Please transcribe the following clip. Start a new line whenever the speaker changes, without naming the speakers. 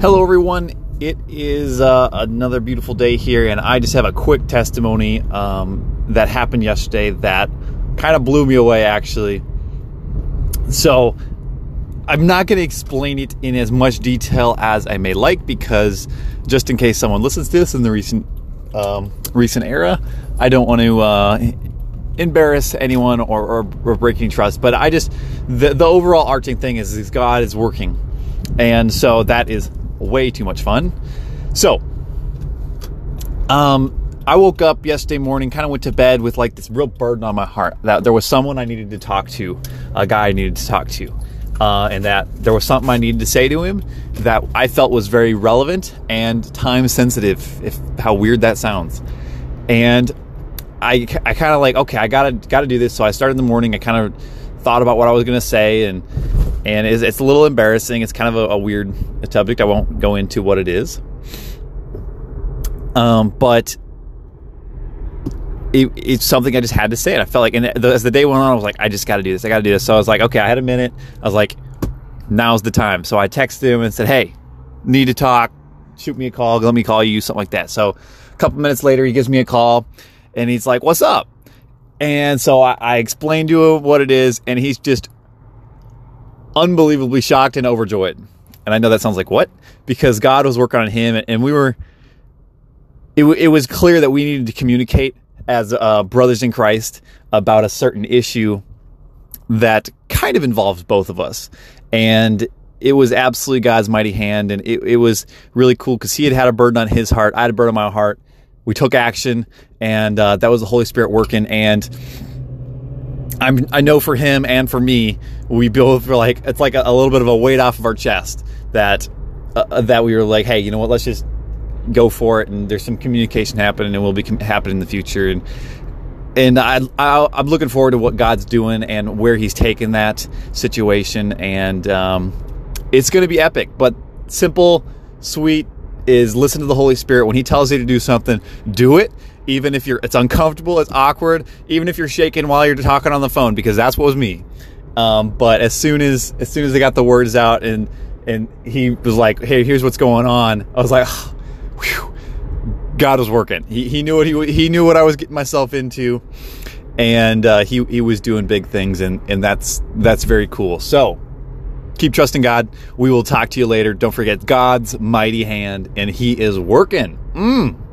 Hello, everyone. It is uh, another beautiful day here, and I just have a quick testimony um, that happened yesterday that kind of blew me away, actually. So, I'm not going to explain it in as much detail as I may like because, just in case someone listens to this in the recent um, recent era, I don't want to uh, embarrass anyone or, or, or, breaking trust. But I just the, the overall arching thing is, is God is working, and so that is way too much fun. So, um, I woke up yesterday morning, kind of went to bed with like this real burden on my heart that there was someone I needed to talk to, a guy I needed to talk to, uh, and that there was something I needed to say to him that I felt was very relevant and time sensitive. If how weird that sounds, and I, I kind of like okay, I gotta gotta do this. So I started in the morning. I kind of thought about what I was gonna say and and it's, it's a little embarrassing. It's kind of a, a, weird subject. I won't go into what it is. Um, but it, it's something I just had to say. And I felt like, and as the day went on, I was like, I just got to do this. I got to do this. So I was like, okay, I had a minute. I was like, now's the time. So I texted him and said, hey, need to talk. Shoot me a call. Let me call you, something like that. So a couple minutes later, he gives me a call and he's like, what's up? And so I, I explained to him what it is, and he's just unbelievably shocked and overjoyed. And I know that sounds like what? Because God was working on him, and we were. It, it was clear that we needed to communicate as uh, brothers in Christ about a certain issue that kind of involves both of us, and it was absolutely God's mighty hand, and it, it was really cool because He had had a burden on His heart, I had a burden on my heart. We took action, and uh, that was the Holy Spirit working, and I'm, I know for him and for me, we both were like, it's like a, a little bit of a weight off of our chest that, uh, uh, that we were like, hey, you know what, let's just go for it. And there's some communication happening and will be com- happening in the future. And, and I, I, am looking forward to what God's doing and where He's taking that situation. And um, it's going to be epic, but simple, sweet is listen to the Holy Spirit. When He tells you to do something, do it even if you're it's uncomfortable, it's awkward, even if you're shaking while you're talking on the phone, because that's what was me. Um, but as soon as as soon as they got the words out and and he was like, "Hey, here's what's going on," I was like, whew, "God was working. He, he knew what he he knew what I was getting myself into, and uh, he he was doing big things, and and that's that's very cool. So." Keep trusting God. We will talk to you later. Don't forget God's mighty hand, and He is working. Mm.